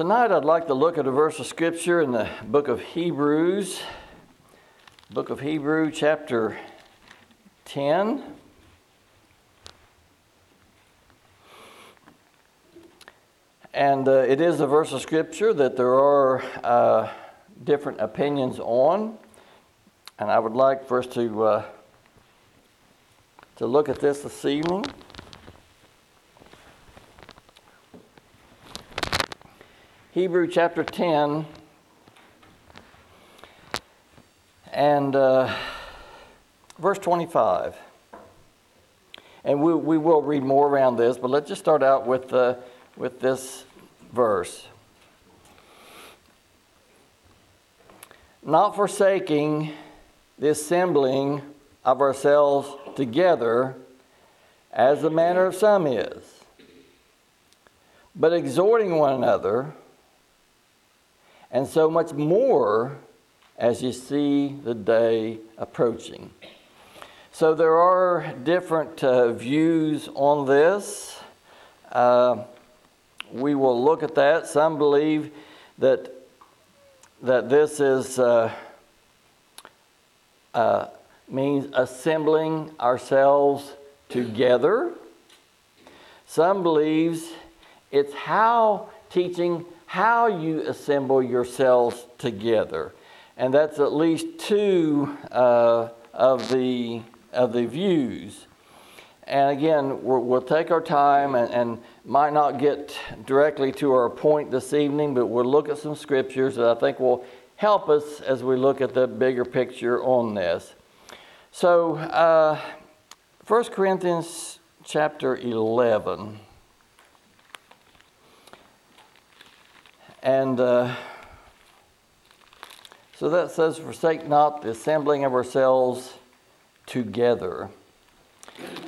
Tonight I'd like to look at a verse of scripture in the book of Hebrews, book of Hebrew, chapter 10. And uh, it is a verse of scripture that there are uh, different opinions on. And I would like for us to, uh, to look at this this evening. Hebrew chapter 10 and uh, verse 25. And we, we will read more around this, but let's just start out with, uh, with this verse. Not forsaking the assembling of ourselves together, as the manner of some is, but exhorting one another and so much more as you see the day approaching. So there are different uh, views on this. Uh, we will look at that. Some believe that that this is uh, uh means assembling ourselves together. Some believes it's how teaching how you assemble yourselves together. And that's at least two uh, of, the, of the views. And again, we will take our time and, and, might not get directly to our point this evening, but we'll look at some scriptures that I think will help us as we look at the bigger picture on this. So, uh, 1 Corinthians chapter 11. And uh, so that says, Forsake not the assembling of ourselves together.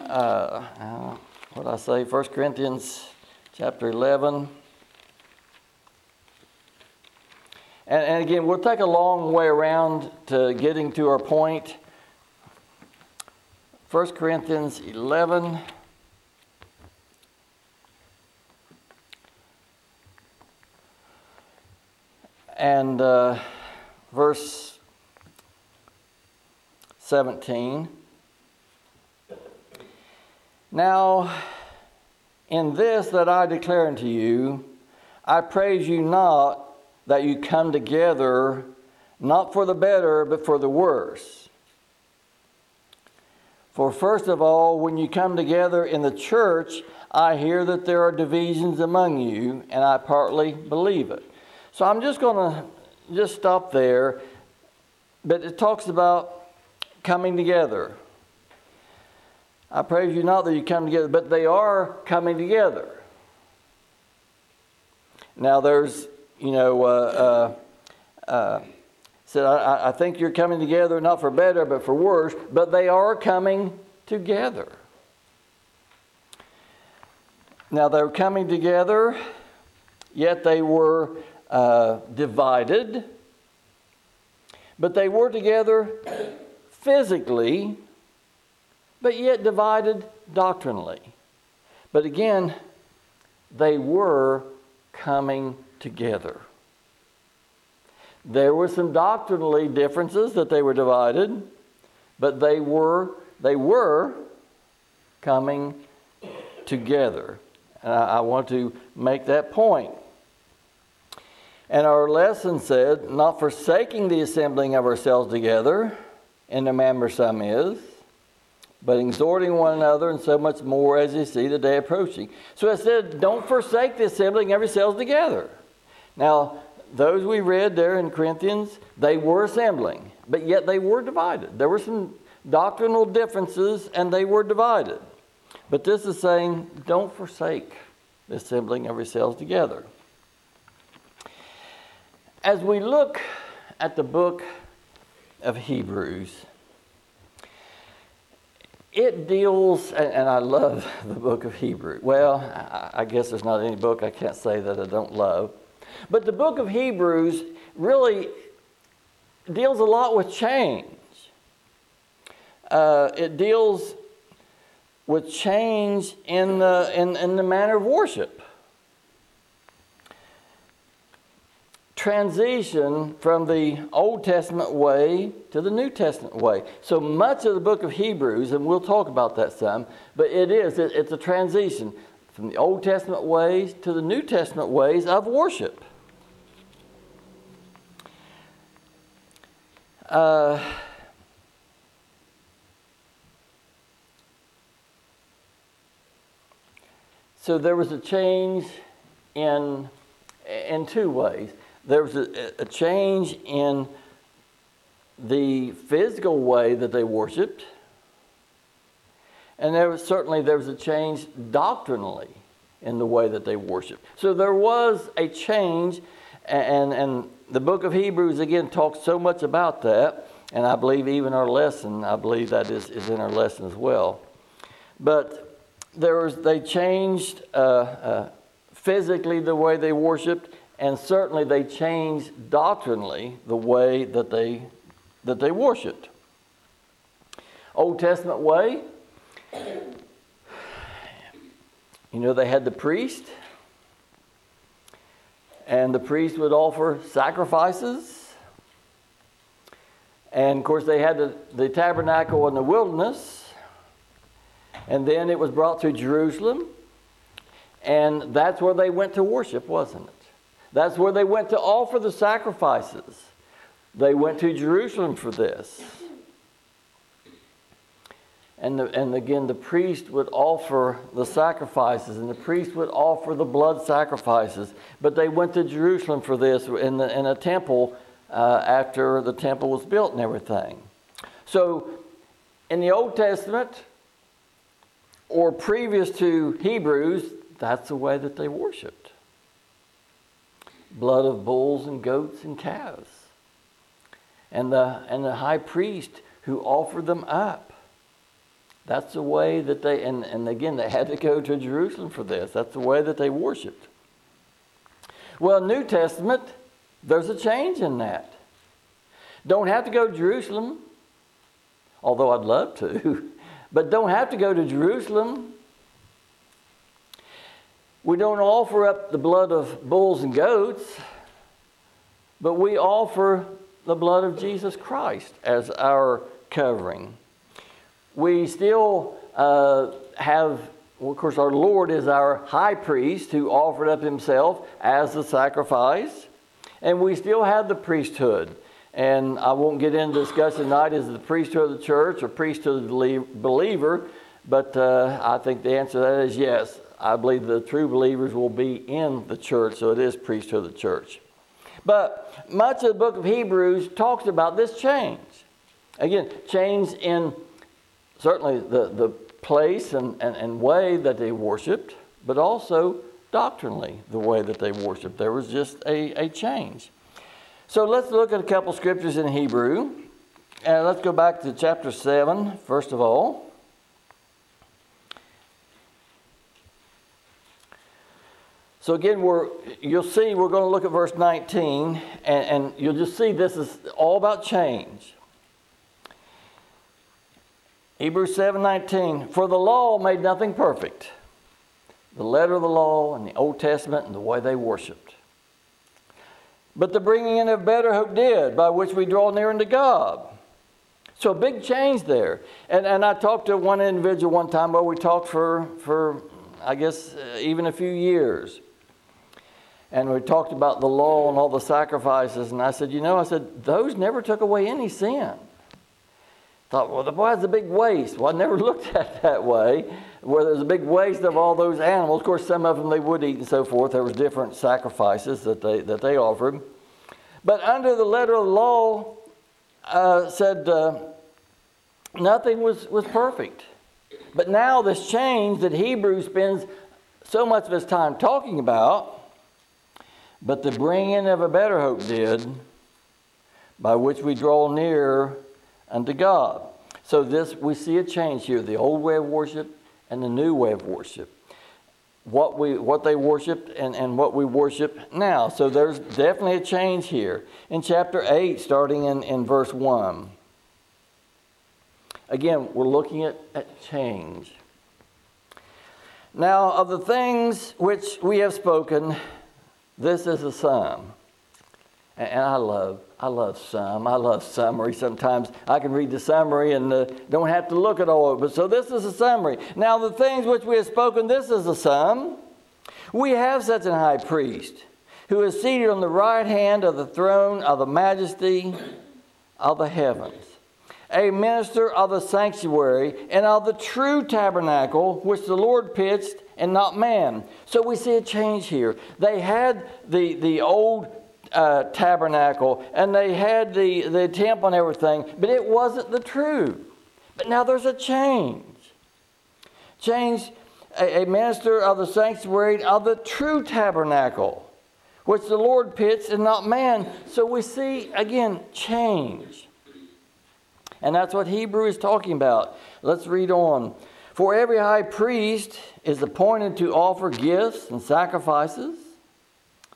Uh, uh, what I say, 1 Corinthians chapter 11. And, and again, we'll take a long way around to getting to our point. 1 Corinthians 11. And uh, verse 17. Now, in this that I declare unto you, I praise you not that you come together, not for the better, but for the worse. For first of all, when you come together in the church, I hear that there are divisions among you, and I partly believe it. So I'm just going to just stop there. But it talks about coming together. I praise you not that you come together, but they are coming together. Now there's, you know, uh, uh, uh, said, I, I think you're coming together not for better, but for worse, but they are coming together. Now they're coming together, yet they were uh, divided, but they were together physically, but yet divided doctrinally. But again, they were coming together. There were some doctrinally differences that they were divided, but they were they were coming together. And I, I want to make that point. And our lesson said, not forsaking the assembling of ourselves together, in the manner some is, but exhorting one another, and so much more as you see the day approaching. So it said, don't forsake the assembling of yourselves together. Now, those we read there in Corinthians, they were assembling, but yet they were divided. There were some doctrinal differences, and they were divided. But this is saying, don't forsake the assembling of yourselves together. As we look at the book of Hebrews, it deals, and I love the book of Hebrew. Well, I guess there's not any book I can't say that I don't love. But the book of Hebrews really deals a lot with change. Uh, it deals with change in the, in, in the manner of worship. Transition from the Old Testament way to the New Testament way. So much of the book of Hebrews, and we'll talk about that some, but it is, it, it's a transition from the Old Testament ways to the New Testament ways of worship. Uh, so there was a change in, in two ways. There was a, a change in the physical way that they worshiped, and there was certainly there was a change doctrinally in the way that they worshiped. So there was a change, and, and the book of Hebrews again talks so much about that, and I believe even our lesson, I believe that is, is in our lesson as well. But there was they changed uh, uh, physically the way they worshiped, and certainly they changed doctrinally the way that they that they worshiped. Old Testament way, you know, they had the priest, and the priest would offer sacrifices. And of course, they had the, the tabernacle in the wilderness, and then it was brought to Jerusalem, and that's where they went to worship, wasn't it? That's where they went to offer the sacrifices. They went to Jerusalem for this. And, the, and again, the priest would offer the sacrifices, and the priest would offer the blood sacrifices. But they went to Jerusalem for this in, the, in a temple uh, after the temple was built and everything. So, in the Old Testament, or previous to Hebrews, that's the way that they worshiped blood of bulls and goats and calves. And the, and the high priest who offered them up. That's the way that they, and, and again, they had to go to Jerusalem for this. That's the way that they worshiped. Well, New Testament, there's a change in that. Don't have to go to Jerusalem, although I'd love to, but don't have to go to Jerusalem. We don't offer up the blood of bulls and goats, but we offer the blood of Jesus Christ as our covering we still uh, have, well, of course, our Lord is our high priest who offered up himself as the sacrifice. And we still have the priesthood. And I won't get into discussing tonight is the priesthood of the church or priesthood of the believer, but uh, I think the answer to that is yes. I believe the true believers will be in the church, so it is priesthood of the church. But much of the book of Hebrews talks about this change. Again, change in certainly the, the place and, and, and way that they worshiped, but also doctrinally the way that they worshiped. There was just a, a change. So let's look at a couple scriptures in Hebrew. And let's go back to chapter 7, first of all. So again, we're, you'll see we're going to look at verse 19, and, and you'll just see this is all about change. Hebrews 7:19 For the law made nothing perfect. The letter of the law and the Old Testament and the way they worshiped. But the bringing in of better hope did, by which we draw near unto God. So a big change there. And, and I talked to one individual one time, where we talked for, for I guess, uh, even a few years. And we talked about the law and all the sacrifices. And I said, you know, I said, those never took away any sin. Thought, well, the boy has a big waste. Well, I never looked at it that way, where there's a big waste of all those animals. Of course, some of them they would eat and so forth. There was different sacrifices that they, that they offered. But under the letter of the law, uh, said uh, nothing was, was perfect. But now this change that Hebrews spends so much of his time talking about, but the bringing of a better hope did, by which we draw near unto God. So this we see a change here, the old way of worship and the new way of worship. What we what they worshiped and, and what we worship now. So there's definitely a change here. In chapter 8, starting in, in verse 1. Again, we're looking at, at change. Now, of the things which we have spoken, this is a sum. And I love, I love some. I love summary. Sometimes I can read the summary and uh, don't have to look at all of it. So this is a summary. Now the things which we have spoken, this is a sum. We have such an high priest who is seated on the right hand of the throne of the majesty of the heavens, a minister of the sanctuary and of the true tabernacle which the Lord pitched and not man. So we see a change here. They had the, the old uh, tabernacle and they had the, the temple and everything, but it wasn't the true. But now there's a change. Change a, a minister of the sanctuary of the true tabernacle, which the Lord pitched and not man. So we see, again, change. And that's what Hebrew is talking about. Let's read on. For every high priest is appointed to offer gifts and sacrifices.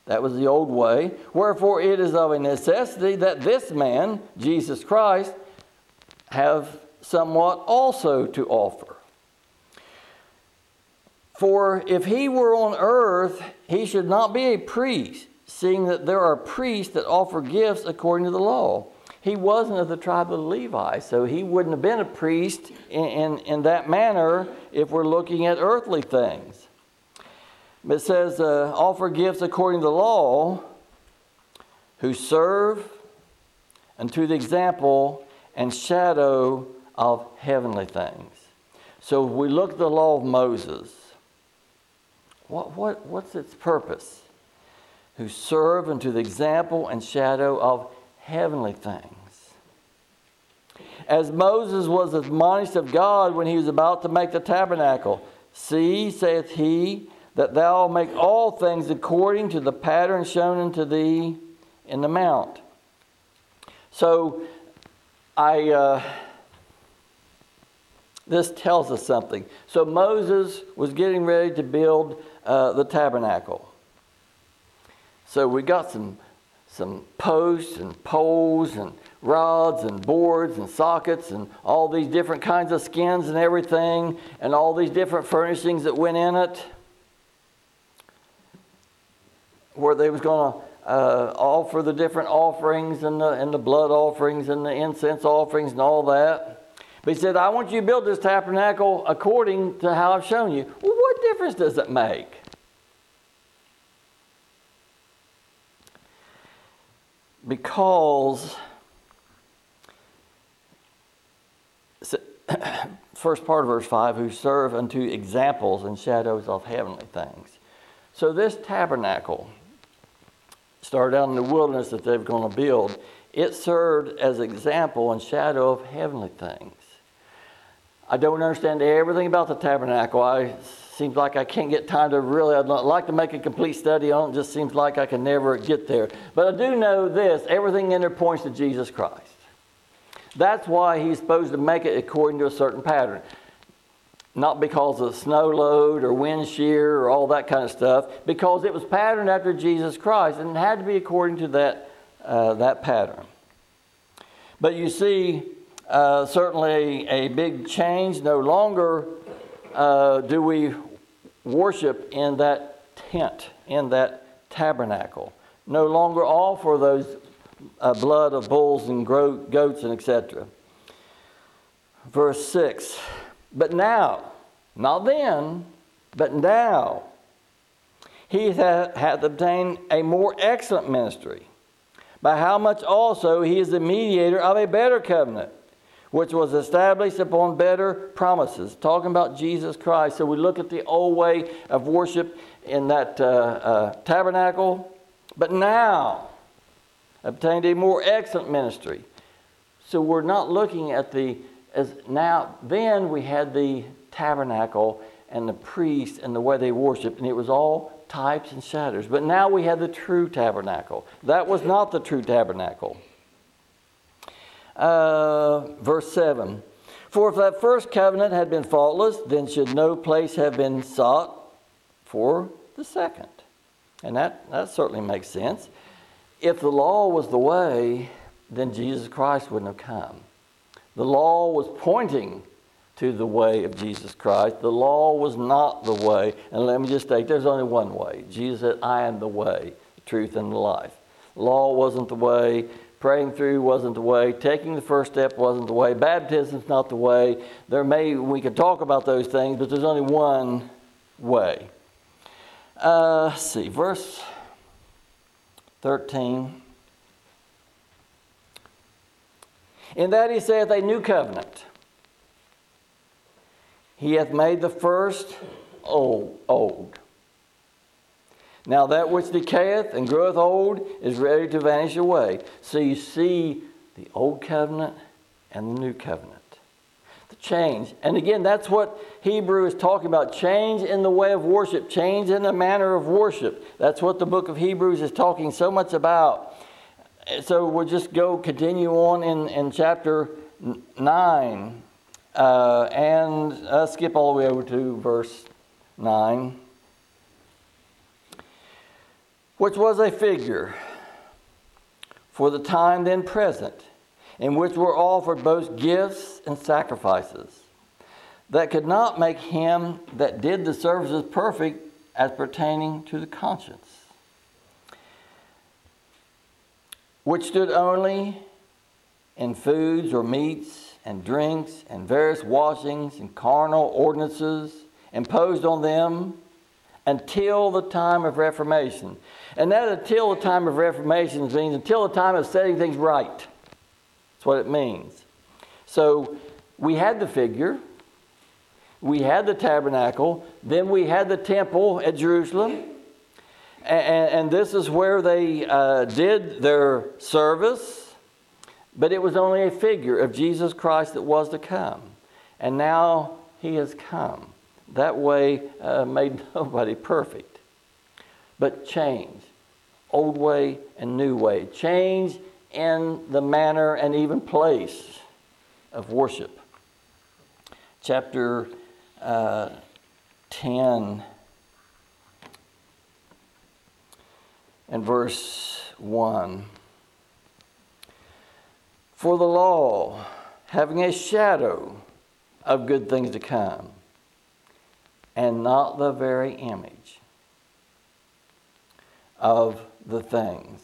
That was the old way. Wherefore it is of a necessity that this man, Jesus Christ, have somewhat also to offer. For if he were on earth, he should not be a priest, seeing that there are priests that offer gifts according to the law. He wasn't of the tribe of Levi, so he wouldn't have been a priest in, in, in that manner if we're looking at earthly things. It says, uh, offer gifts according to the law, who serve unto the example and shadow of heavenly things. So we look at the law of Moses, what, what, what's its purpose? Who serve unto the example and shadow of heavenly things. As Moses was admonished of God when he was about to make the tabernacle, See, saith he, that thou make all things according to the pattern shown unto thee in the mount. So, I. Uh, this tells us something. So Moses was getting ready to build uh, the tabernacle. So we got some, some posts and poles and rods and boards and sockets and all these different kinds of skins and everything and all these different furnishings that went in it. Where they was going to uh, offer the different offerings and the, and the blood offerings and the incense offerings and all that. But he said, I want you to build this tabernacle according to how I've shown you. Well, what difference does it make? Because first part of verse 5 who serve unto examples and shadows of heavenly things. So this tabernacle started out in the wilderness that they're going to build. It served as example and shadow of heavenly things. I don't understand everything about the tabernacle. I seems like I can't get time to really, I'd like to make a complete study on it. just seems like I can never get there. But I do know this everything in there points to Jesus Christ. That's why he's supposed to make it according to a certain pattern. Not because of snow load or wind shear or all that kind of stuff, because it was patterned after Jesus Christ and it had to be according to that, uh, that pattern. But you see, uh, certainly a big change. No longer uh, do we worship in that tent, in that tabernacle. No longer all for those uh, blood of bulls and goats and etc. Verse 6 But now, not then, but now, he hath obtained a more excellent ministry, by how much also he is the mediator of a better covenant which was established upon better promises. Talking about Jesus Christ. So we look at the old way of worship in that uh, uh, tabernacle, but now obtained a more excellent ministry. So we're not looking at the as now. Then we had the tabernacle and the priest and the way they worshiped, and it was all types and shadows. But now we have the true tabernacle. That was not the true tabernacle. Uh, verse 7 For if that first covenant had been faultless, then should no place have been sought for the second. And that, that certainly makes sense. If the law was the way, then Jesus Christ wouldn't have come. The law was pointing to the way of Jesus Christ. The law was not the way. And let me just state there's only one way. Jesus said, I am the way, the truth, and the life. Law wasn't the way. Praying through wasn't the way. Taking the first step wasn't the way. Baptism's not the way. There may we can talk about those things, but there's only one way. Uh, see, verse 13. In that he saith a new covenant. He hath made the first old. old. Now that which decayeth and groweth old is ready to vanish away. So you see the old covenant and the new covenant. The change. And again, that's what Hebrew is talking about change in the way of worship, change in the manner of worship. That's what the book of Hebrews is talking so much about. So we'll just go continue on in, in chapter 9 uh, and uh, skip all the way over to verse 9 which was a figure for the time then present, in which were offered both gifts and sacrifices, that could not make him that did the services perfect as pertaining to the conscience, which stood only in foods or meats and drinks and various washings and carnal ordinances imposed on them until the time of Reformation. And that until the time of Reformation means until the time of setting things right. That's what it means. So we had the figure, we had the tabernacle, then we had the temple at Jerusalem. And, and this is where they uh, did their service, but it was only a figure of Jesus Christ that was to come. And now he has come. That way uh, made nobody perfect. But change. Old way and new way. Change in the manner and even place of worship. Chapter uh, 10 and verse 1. For the law, having a shadow of good things to come, and not the very image of the things.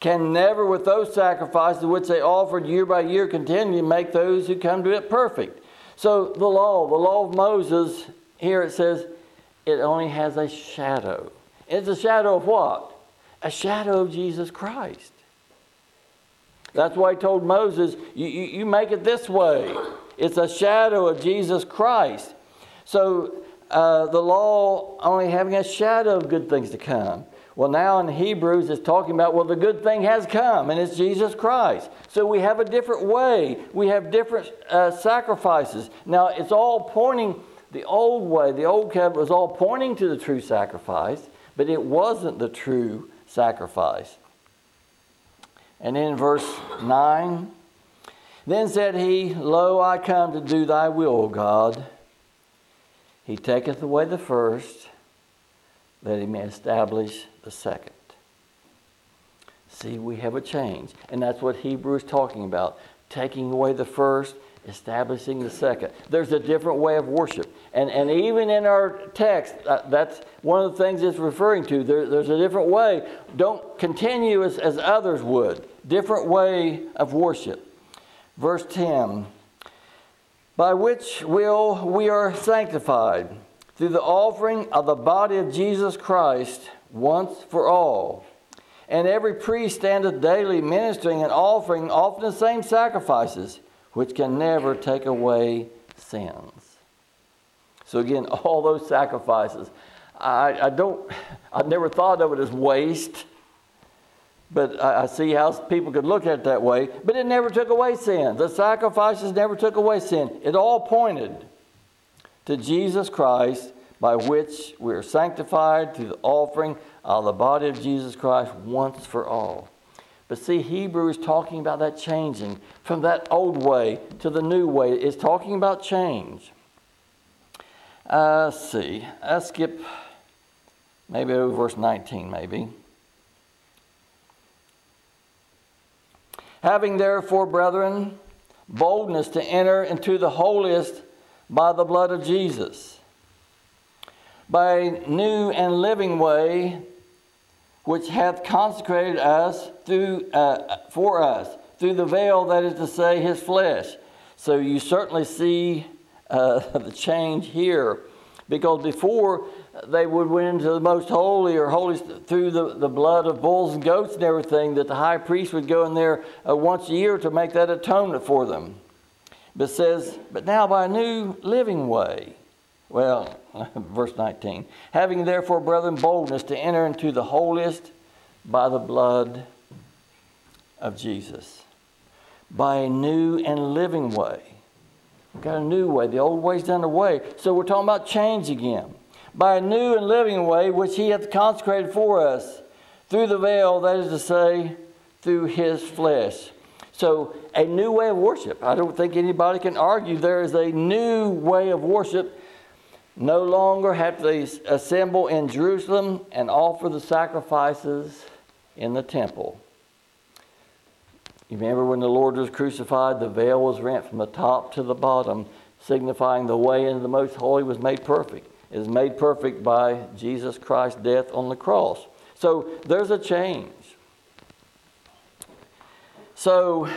Can never, with those sacrifices which they offered year by year, continue to make those who come to it perfect. So the law, the law of Moses, here it says, it only has a shadow. It's a shadow of what? A shadow of Jesus Christ. That's why he told Moses, you, you, you make it this way. It's a shadow of Jesus Christ. So uh, the law only having a shadow of good things to come. Well, now in Hebrews, it's talking about, well, the good thing has come, and it's Jesus Christ. So we have a different way. We have different uh, sacrifices. Now, it's all pointing, the old way, the old covenant was all pointing to the true sacrifice, but it wasn't the true sacrifice. And in verse 9, then said he, Lo, I come to do thy will, O God. He taketh away the first, that he may establish the second. See, we have a change. And that's what Hebrew is talking about taking away the first, establishing the second. There's a different way of worship. And, and even in our text, uh, that's one of the things it's referring to. There, there's a different way. Don't continue as, as others would. Different way of worship. Verse 10 by which will we are sanctified through the offering of the body of Jesus Christ once for all. And every priest standeth daily ministering and offering often the same sacrifices, which can never take away sins. So again, all those sacrifices. I, I don't I never thought of it as waste but I, see how people could look at it that way. But it never took away sin. The sacrifices never took away sin. It all pointed to Jesus Christ, by which we are sanctified through the offering of the body of Jesus Christ once for all. But see, Hebrew is talking about that changing from that old way to the new way. It's talking about change. Uh, let's see. Let's skip maybe over verse 19, maybe. Having therefore, brethren, boldness to enter into the holiest by the blood of Jesus, by a new and living way which hath consecrated us through uh, for us through the veil that is to say his flesh. So you certainly see uh, the change here because before they would went into the most holy or holy through the, the blood of bulls and goats and everything that the high priest would go in there uh, once a year to make that atonement for them but says but now by a new living way well verse 19 having therefore brethren boldness to enter into the holiest by the blood of jesus by a new and living way We've got a new way. The old way's done away. So we're talking about change again. By a new and living way, which He hath consecrated for us through the veil, that is to say, through His flesh. So, a new way of worship. I don't think anybody can argue there is a new way of worship. No longer have they assemble in Jerusalem and offer the sacrifices in the temple. You remember when the Lord was crucified, the veil was rent from the top to the bottom, signifying the way into the most holy was made perfect. Is made perfect by Jesus Christ's death on the cross. So there's a change. So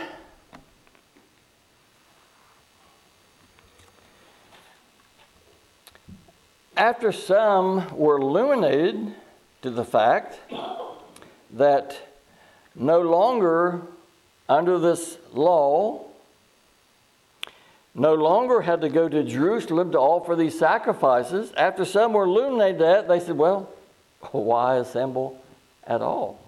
after some were illuminated to the fact that no longer under this law no longer had to go to Jerusalem to offer these sacrifices. After some were illuminated that, they said, well, why assemble at all?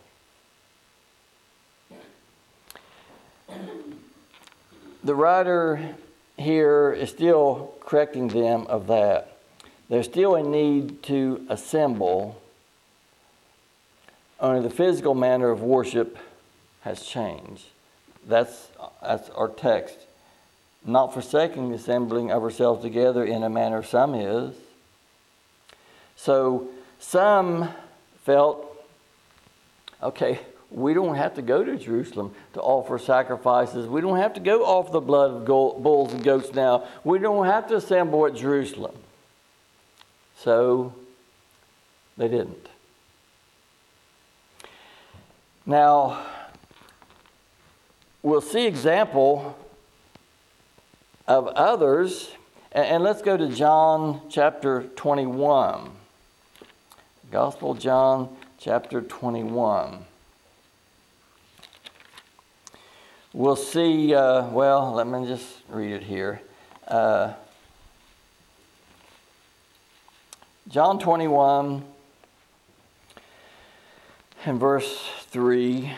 The writer here is still correcting them of that. There's still a need to assemble, only the physical manner of worship has changed. That's, that's our text. Not forsaking the assembling of ourselves together in a manner some is. So some felt, okay, we don't have to go to Jerusalem to offer sacrifices. We don't have to go off the blood of bulls and goats now. We don't have to assemble at Jerusalem. So they didn't. Now, we'll see example of others. And let's go to John chapter 21. Gospel John chapter 21. We'll see, uh, well, let me just read it here. Uh, John 21 and verse 3.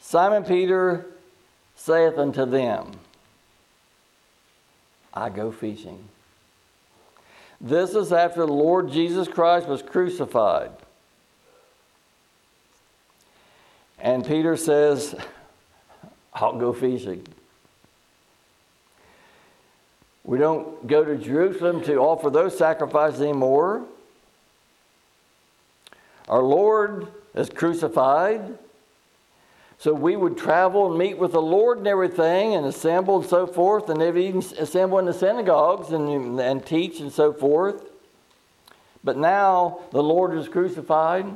Simon Peter saith unto them, I go fishing. This is after the Lord Jesus Christ was crucified. And Peter says, I'll go fishing. We don't go to Jerusalem to offer those sacrifices anymore. Our Lord is crucified. So we would travel and meet with the Lord and everything and assemble and so forth, and they'd even assemble in the synagogues and, and teach and so forth. But now the Lord is crucified,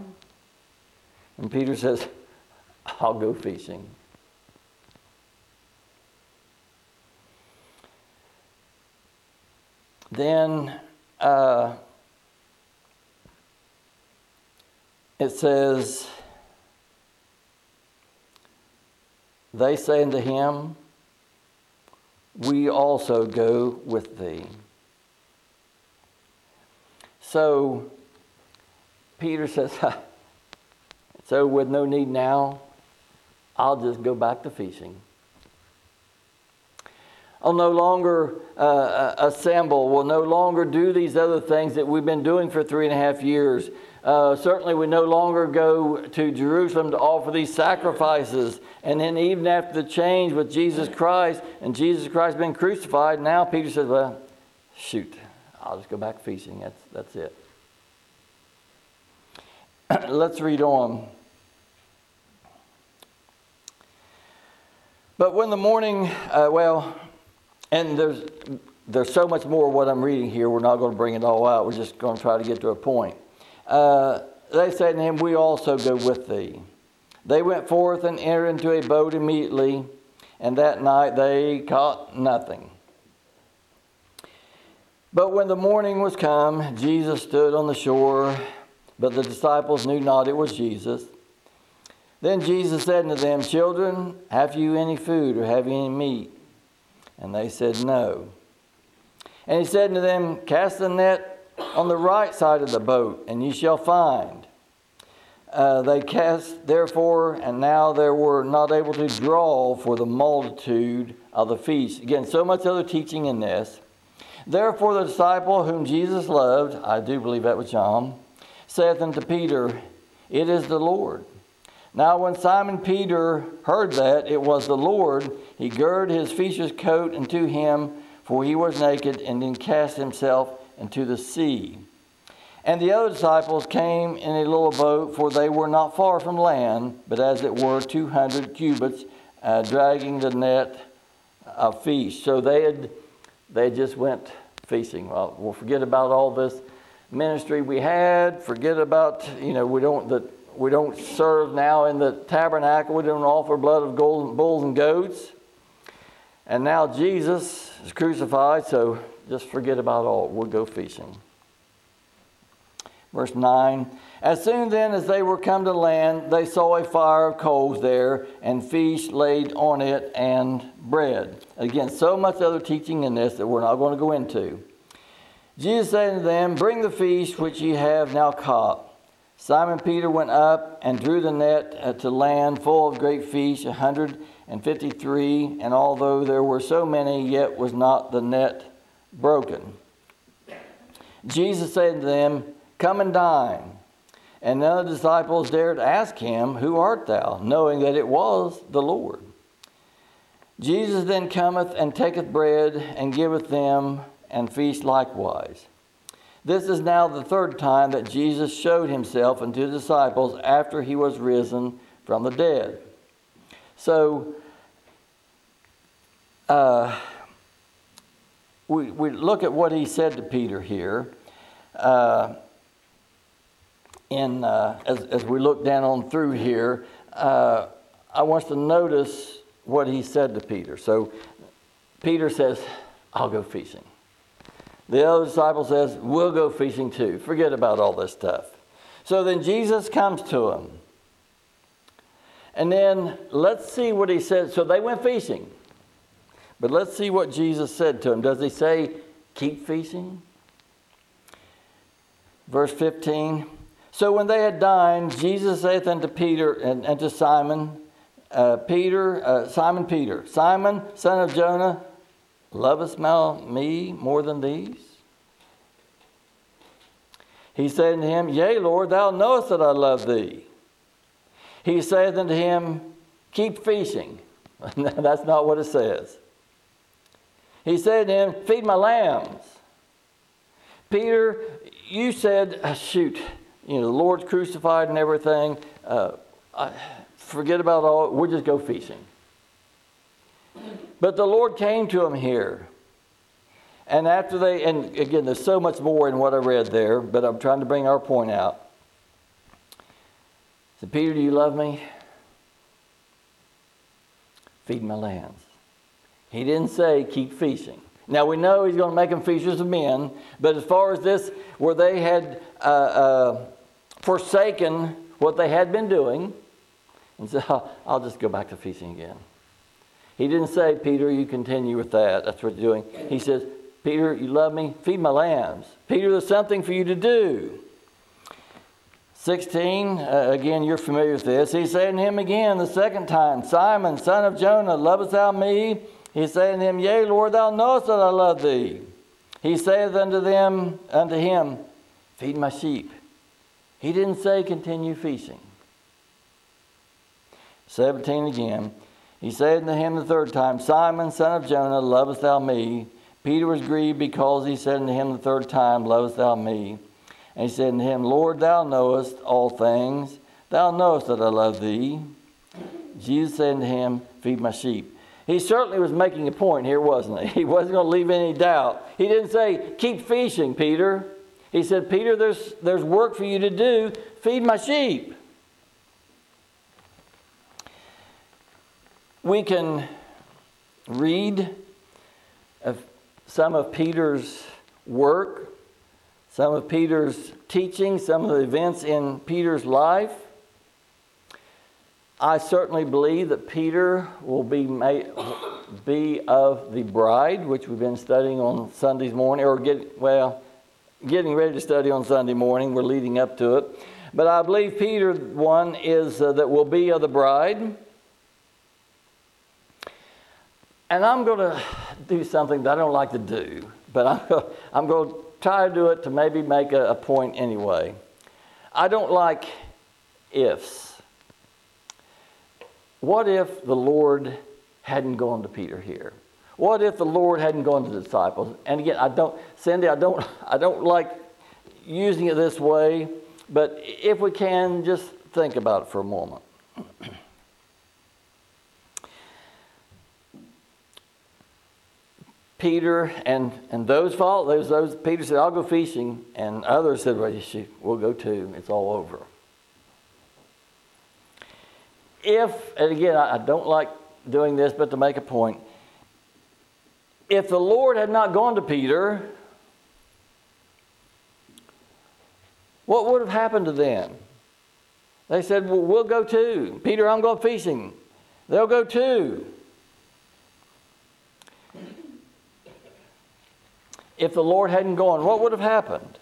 and Peter says, I'll go fishing. Then uh, it says, They say unto him, We also go with thee. So Peter says, So, with no need now, I'll just go back to fishing. I'll no longer uh, uh assemble, will no longer do these other things that we've been doing for three and a half years. Uh, certainly, we no longer go to Jerusalem to offer these sacrifices. And then, even after the change with Jesus Christ and Jesus Christ being crucified, now Peter says, Well, shoot, I'll just go back fishing. That's, that's it. Let's read on. But when the morning, uh, well, and there's, there's so much more what I'm reading here, we're not going to bring it all out. We're just going to try to get to a point. Uh, they said to him, We also go with thee. They went forth and entered into a boat immediately, and that night they caught nothing. But when the morning was come, Jesus stood on the shore, but the disciples knew not it was Jesus. Then Jesus said unto them, Children, have you any food or have you any meat? And they said, No. And he said unto them, Cast the net on the right side of the boat, and ye shall find. Uh, they cast, therefore, and now they were not able to draw for the multitude of the feast. Again, so much other teaching in this. Therefore, the disciple whom Jesus loved, I do believe that was John, saith unto Peter, It is the Lord. Now, when Simon Peter heard that it was the Lord, he girded his fisher's coat unto him, for he was naked, and then cast himself into the sea. And the other disciples came in a little boat, for they were not far from land, but as it were two hundred cubits, uh, dragging the net of fish. So they had they just went feasting. Well, we'll forget about all this ministry we had. Forget about you know we don't that we don't serve now in the tabernacle. We don't offer blood of golden bulls and goats. And now Jesus is crucified, so just forget about all. We'll go fishing. Verse 9 As soon then as they were come to land, they saw a fire of coals there, and fish laid on it, and bread. Again, so much other teaching in this that we're not going to go into. Jesus said to them, Bring the fish which ye have now caught. Simon Peter went up and drew the net uh, to land full of great fish, a hundred and fifty three, and although there were so many, yet was not the net broken. Jesus said to them, Come and dine. And none of the disciples dared ask him, Who art thou? knowing that it was the Lord. Jesus then cometh and taketh bread and giveth them, and feast likewise. This is now the third time that Jesus showed himself unto the disciples after he was risen from the dead. So, uh, we, we look at what he said to Peter here. Uh, in, uh, as, as we look down on through here, uh, I want to notice what he said to Peter. So Peter says, I'll go fishing. The other disciple says, We'll go fishing too. Forget about all this stuff. So then Jesus comes to him. And then let's see what he said. So they went fishing. But let's see what Jesus said to him. Does he say, Keep fishing? Verse 15 So when they had dined, Jesus saith unto Peter and, and to Simon, uh, Peter, uh, Simon Peter, Simon, son of Jonah, lovest thou me more than these? He said unto him, Yea, Lord, thou knowest that I love thee. He saith unto him, Keep fishing. That's not what it says. He said to him, Feed my lambs. Peter, you said, uh, shoot, you know, the Lord's crucified and everything. Uh, I, forget about all, we'll just go fishing. But the Lord came to him here. And after they, and again, there's so much more in what I read there, but I'm trying to bring our point out. So, Peter, do you love me? Feed my lambs. He didn't say keep fishing. Now we know he's going to make them fishers of men, but as far as this, where they had uh, uh, forsaken what they had been doing, and said, I'll just go back to fishing again. He didn't say, Peter, you continue with that. That's what you're doing. He says, Peter, you love me? Feed my lambs. Peter, there's something for you to do. 16, uh, again, you're familiar with this. He's saying to him again the second time, Simon, son of Jonah, lovest thou me? He's saying unto him, Yea, Lord, thou knowest that I love thee. He saith unto them, unto him, Feed my sheep. He didn't say continue feasting. 17 again. He said unto him the third time, Simon, son of Jonah, lovest thou me? Peter was grieved because he said unto him the third time, Lovest thou me? And he said unto him, Lord, thou knowest all things. Thou knowest that I love thee. Jesus said unto him, Feed my sheep. He certainly was making a point here, wasn't he? He wasn't going to leave any doubt. He didn't say, Keep fishing, Peter. He said, Peter, there's, there's work for you to do. Feed my sheep. We can read of some of Peter's work, some of Peter's teaching, some of the events in Peter's life. I certainly believe that Peter will be, made, be of the bride, which we've been studying on Sundays morning, or get, well, getting ready to study on Sunday morning. We're leading up to it. But I believe Peter, one, is uh, that will be of the bride. And I'm going to do something that I don't like to do, but I'm, I'm going to try to do it to maybe make a, a point anyway. I don't like ifs. What if the Lord hadn't gone to Peter here? What if the Lord hadn't gone to the disciples? And again, I don't, Cindy, I don't, I don't like using it this way, but if we can, just think about it for a moment. Peter and, and those followed, those, those, Peter said, I'll go fishing. And others said, well, we'll go too. It's all over. If, and again, I, I don't like doing this, but to make a point, if the Lord had not gone to Peter, what would have happened to them? They said, Well, we'll go too. Peter, I'm going fishing. They'll go too. If the Lord hadn't gone, what would have happened?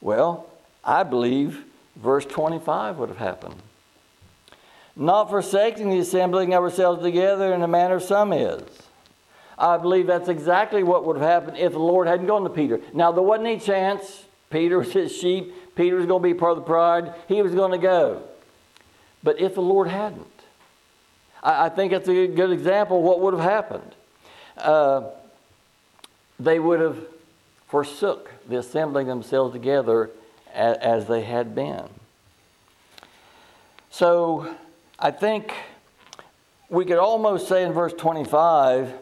Well, I believe verse 25 would have happened. Not forsaking the assembling ourselves together in the manner some is. I believe that's exactly what would have happened if the Lord hadn't gone to Peter. Now, there wasn't any chance. Peter was his sheep. Peter was going to be part of the pride. He was going to go. But if the Lord hadn't, I, I think that's a good example of what would have happened. Uh, they would have forsook the assembling themselves together as, as they had been. So I think we could almost say in verse 25,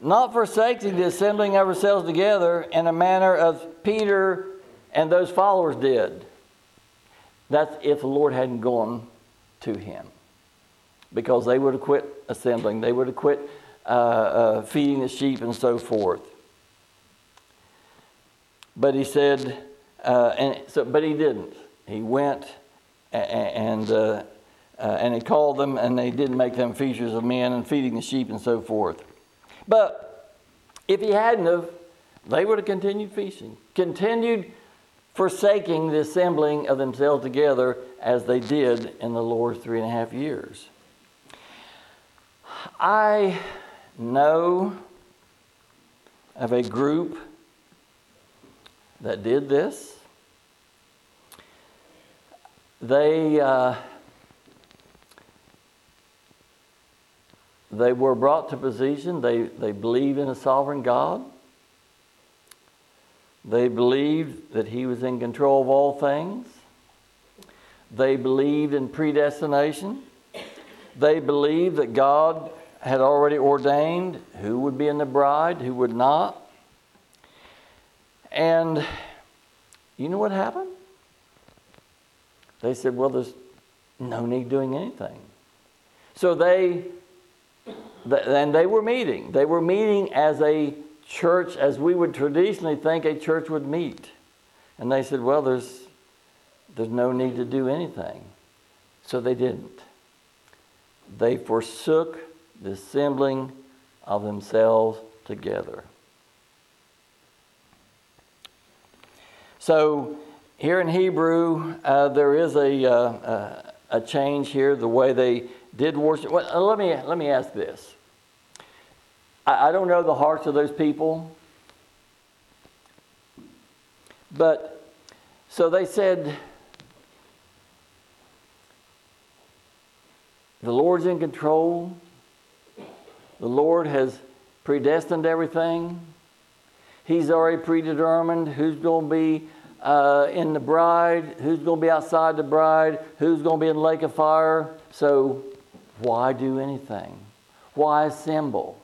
not forsaking the assembling of ourselves together in a manner as Peter and those followers did. That's if the Lord hadn't gone to him. Because they would have quit assembling, they would have quit uh, uh, feeding the sheep and so forth. But he said, uh, and so, but he didn't. He went and, uh, uh, and he called them, and they didn't make them features of men and feeding the sheep and so forth. But if he hadn't have, they would have continued feasting, continued forsaking the assembling of themselves together as they did in the Lord's three and a half years. I know of a group that did this. They, uh, they were brought to position, they, they believe in a sovereign God. They believed that He was in control of all things. They believed in predestination. They believed that God had already ordained who would be in the bride, who would not. And you know what happened? They said, well, there's no need doing anything. So they, and they were meeting. They were meeting as a church, as we would traditionally think a church would meet. And they said, well, there's, there's no need to do anything. So they didn't. They forsook the assembling of themselves together. So here in Hebrew, uh, there is a, uh, a change here, the way they did worship. Well, uh, let, me, let me ask this. I, I don't know the hearts of those people, but so they said, the Lord's in control. The Lord has predestined everything. He's already predetermined who's going to be uh, in the bride, who's going to be outside the bride, who's going to be in the lake of fire. So, why do anything? Why assemble?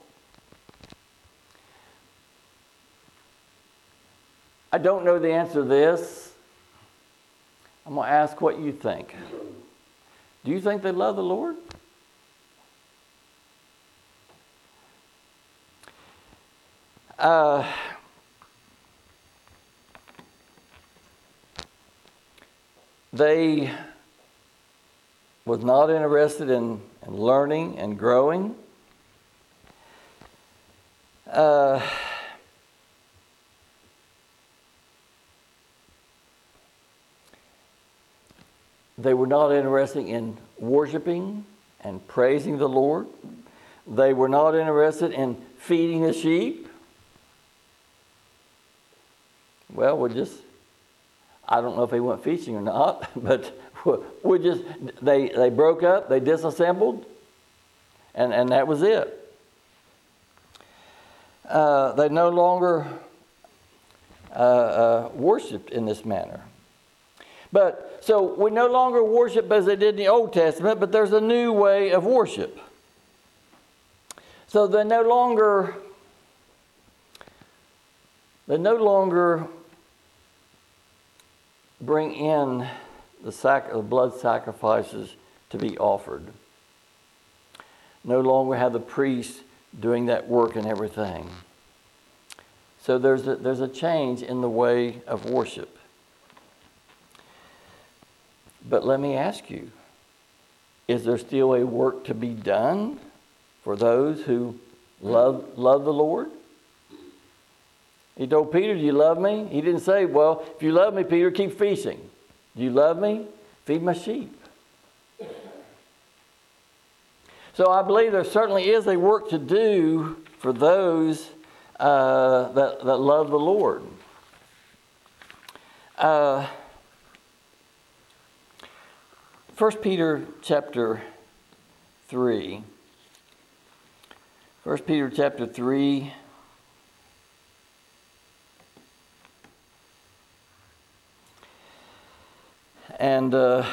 I don't know the answer to this. I'm going to ask what you think. Do you think they love the Lord? Uh, they was not interested in, in learning and growing. Uh, they were not interested in worshiping and praising the Lord. They were not interested in feeding the sheep. Well, we're just, I don't know if they went fishing or not, but we just, they, they broke up, they disassembled, and, and that was it. Uh, they no longer uh, uh, worshiped in this manner. But so we no longer worship as they did in the Old Testament, but there's a new way of worship. So they no longer they no longer bring in the, sac- the blood sacrifices to be offered. No longer have the priest doing that work and everything. So there's a, there's a change in the way of worship. But let me ask you is there still a work to be done for those who love, love the Lord? He told Peter, Do you love me? He didn't say, Well, if you love me, Peter, keep fishing. Do you love me? Feed my sheep. So I believe there certainly is a work to do for those uh, that, that love the Lord. Uh, 1 Peter chapter 3. 1 Peter chapter 3. And uh,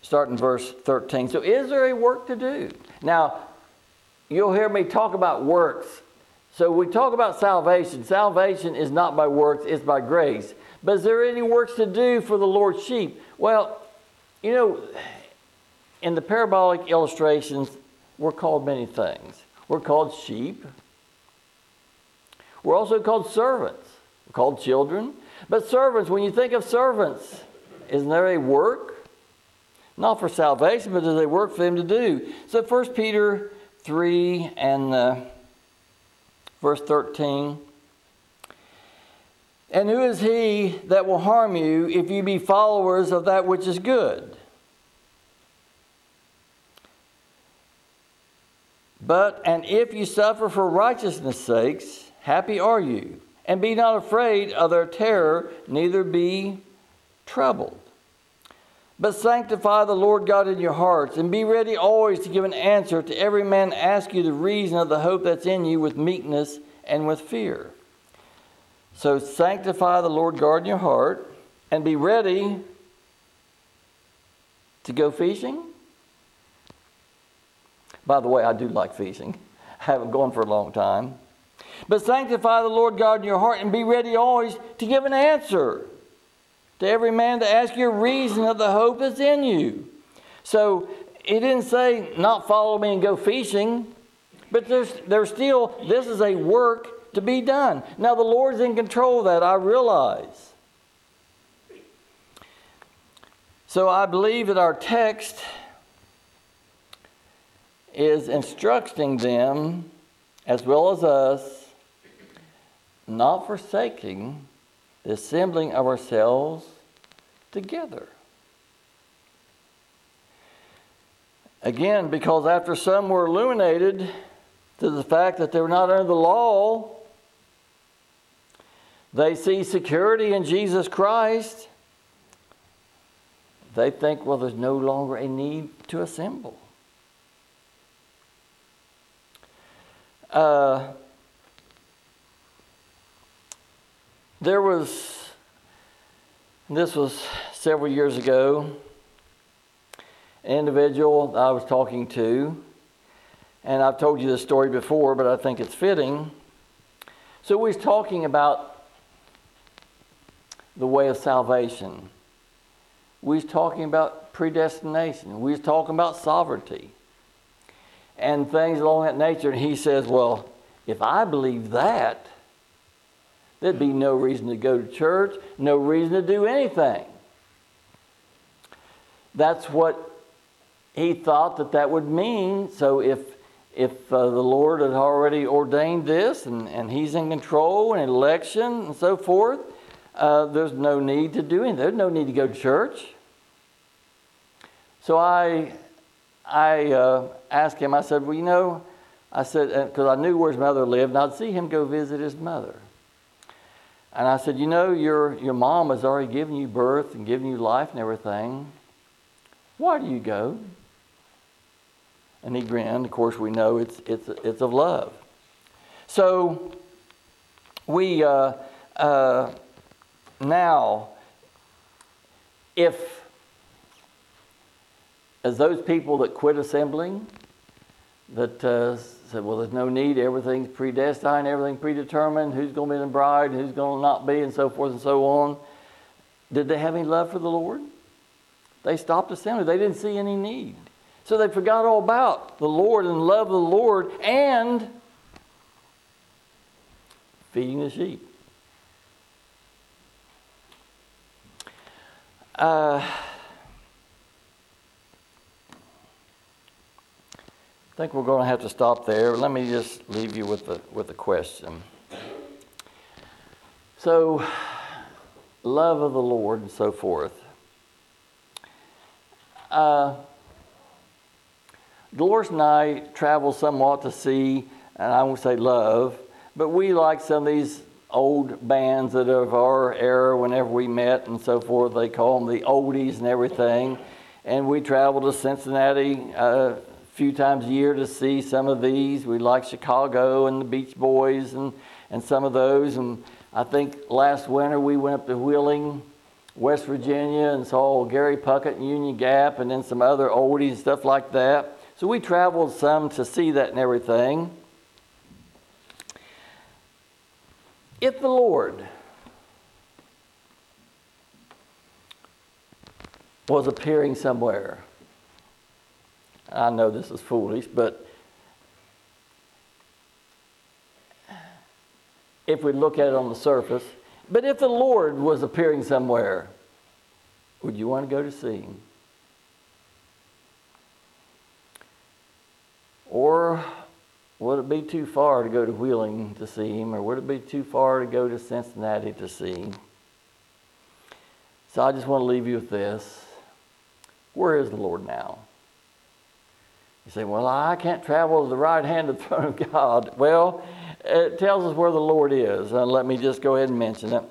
start in verse 13. So, is there a work to do? Now, you'll hear me talk about works. So, we talk about salvation. Salvation is not by works, it's by grace. But is there any works to do for the Lord's sheep? Well, you know, in the parabolic illustrations, we're called many things. We're called sheep. We're also called servants. We're called children. But servants, when you think of servants, isn't there a work? Not for salvation, but there's a work for them to do. So 1 Peter 3 and uh, verse 13. And who is he that will harm you if you be followers of that which is good? But, and if you suffer for righteousness' sakes, happy are you. And be not afraid of their terror, neither be troubled. But sanctify the Lord God in your hearts, and be ready always to give an answer to every man ask you the reason of the hope that's in you with meekness and with fear. So sanctify the Lord God in your heart, and be ready to go fishing. By the way, I do like fishing. I haven't gone for a long time. But sanctify the Lord God in your heart and be ready always to give an answer to every man to ask your reason of the hope that's in you. So he didn't say, not follow me and go fishing, but there's, there's still, this is a work to be done. Now, the Lord's in control of that, I realize. So I believe that our text is instructing them, as well as us, not forsaking the assembling of ourselves together. Again, because after some were illuminated to the fact that they were not under the law, they see security in Jesus Christ. They think, well, there's no longer a need to assemble. Uh, there was, this was several years ago, an individual I was talking to, and I've told you this story before, but I think it's fitting. So we was talking about the way of salvation. We was talking about predestination. We was talking about sovereignty and things along that nature. And he says, Well, if I believe that, there'd be no reason to go to church, no reason to do anything. That's what he thought that that would mean. So if if uh, the Lord had already ordained this and, and He's in control and election and so forth, uh, there's no need to do anything. There's no need to go to church. So I, I uh, asked him, I said, Well, you know, I said, because I knew where his mother lived, and I'd see him go visit his mother. And I said, You know, your, your mom has already given you birth and given you life and everything. Why do you go? And he grinned. Of course, we know it's, it's, it's of love. So we uh, uh, now, if, as those people that quit assembling, that uh, said, well, there's no need, everything's predestined, everything predetermined, who's going to be the bride, who's going to not be, and so forth and so on. Did they have any love for the Lord? They stopped assembling. They didn't see any need. So they forgot all about the Lord and love of the Lord and feeding the sheep. Uh, I think we're going to have to stop there. Let me just leave you with a, with a question. So, love of the Lord and so forth. Uh, Dolores and I travel somewhat to see, and I won't say love, but we like some of these old bands that are of our era whenever we met and so forth. They call them the oldies and everything. And we travel to Cincinnati uh, few times a year to see some of these. We like Chicago and the Beach Boys and, and some of those. And I think last winter we went up to Wheeling, West Virginia, and saw Gary Puckett and Union Gap and then some other oldies and stuff like that. So we traveled some to see that and everything. If the Lord was appearing somewhere, I know this is foolish, but if we look at it on the surface, but if the Lord was appearing somewhere, would you want to go to see him? Or would it be too far to go to Wheeling to see him, or would it be too far to go to Cincinnati to see him? So I just want to leave you with this. Where is the Lord now? You say, Well, I can't travel to the right hand of the throne of God. Well, it tells us where the Lord is. And let me just go ahead and mention it.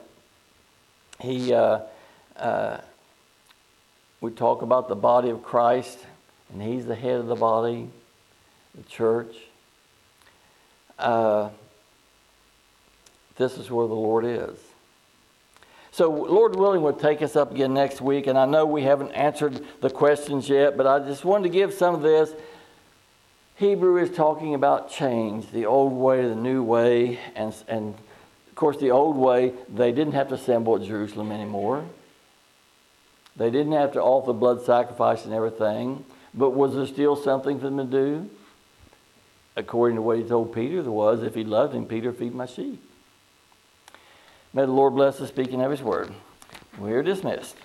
He, uh, uh, we talk about the body of Christ, and He's the head of the body the church. Uh, this is where the Lord is. So, Lord willing, we'll take us up again next week. And I know we haven't answered the questions yet, but I just wanted to give some of this. Hebrew is talking about change, the old way, the new way. And, and of course, the old way, they didn't have to assemble at Jerusalem anymore. They didn't have to offer blood sacrifice and everything. But was there still something for them to do? according to what he told Peter, there was, if he loved him, Peter, feed my sheep. May the Lord bless the speaking of his word. We are dismissed.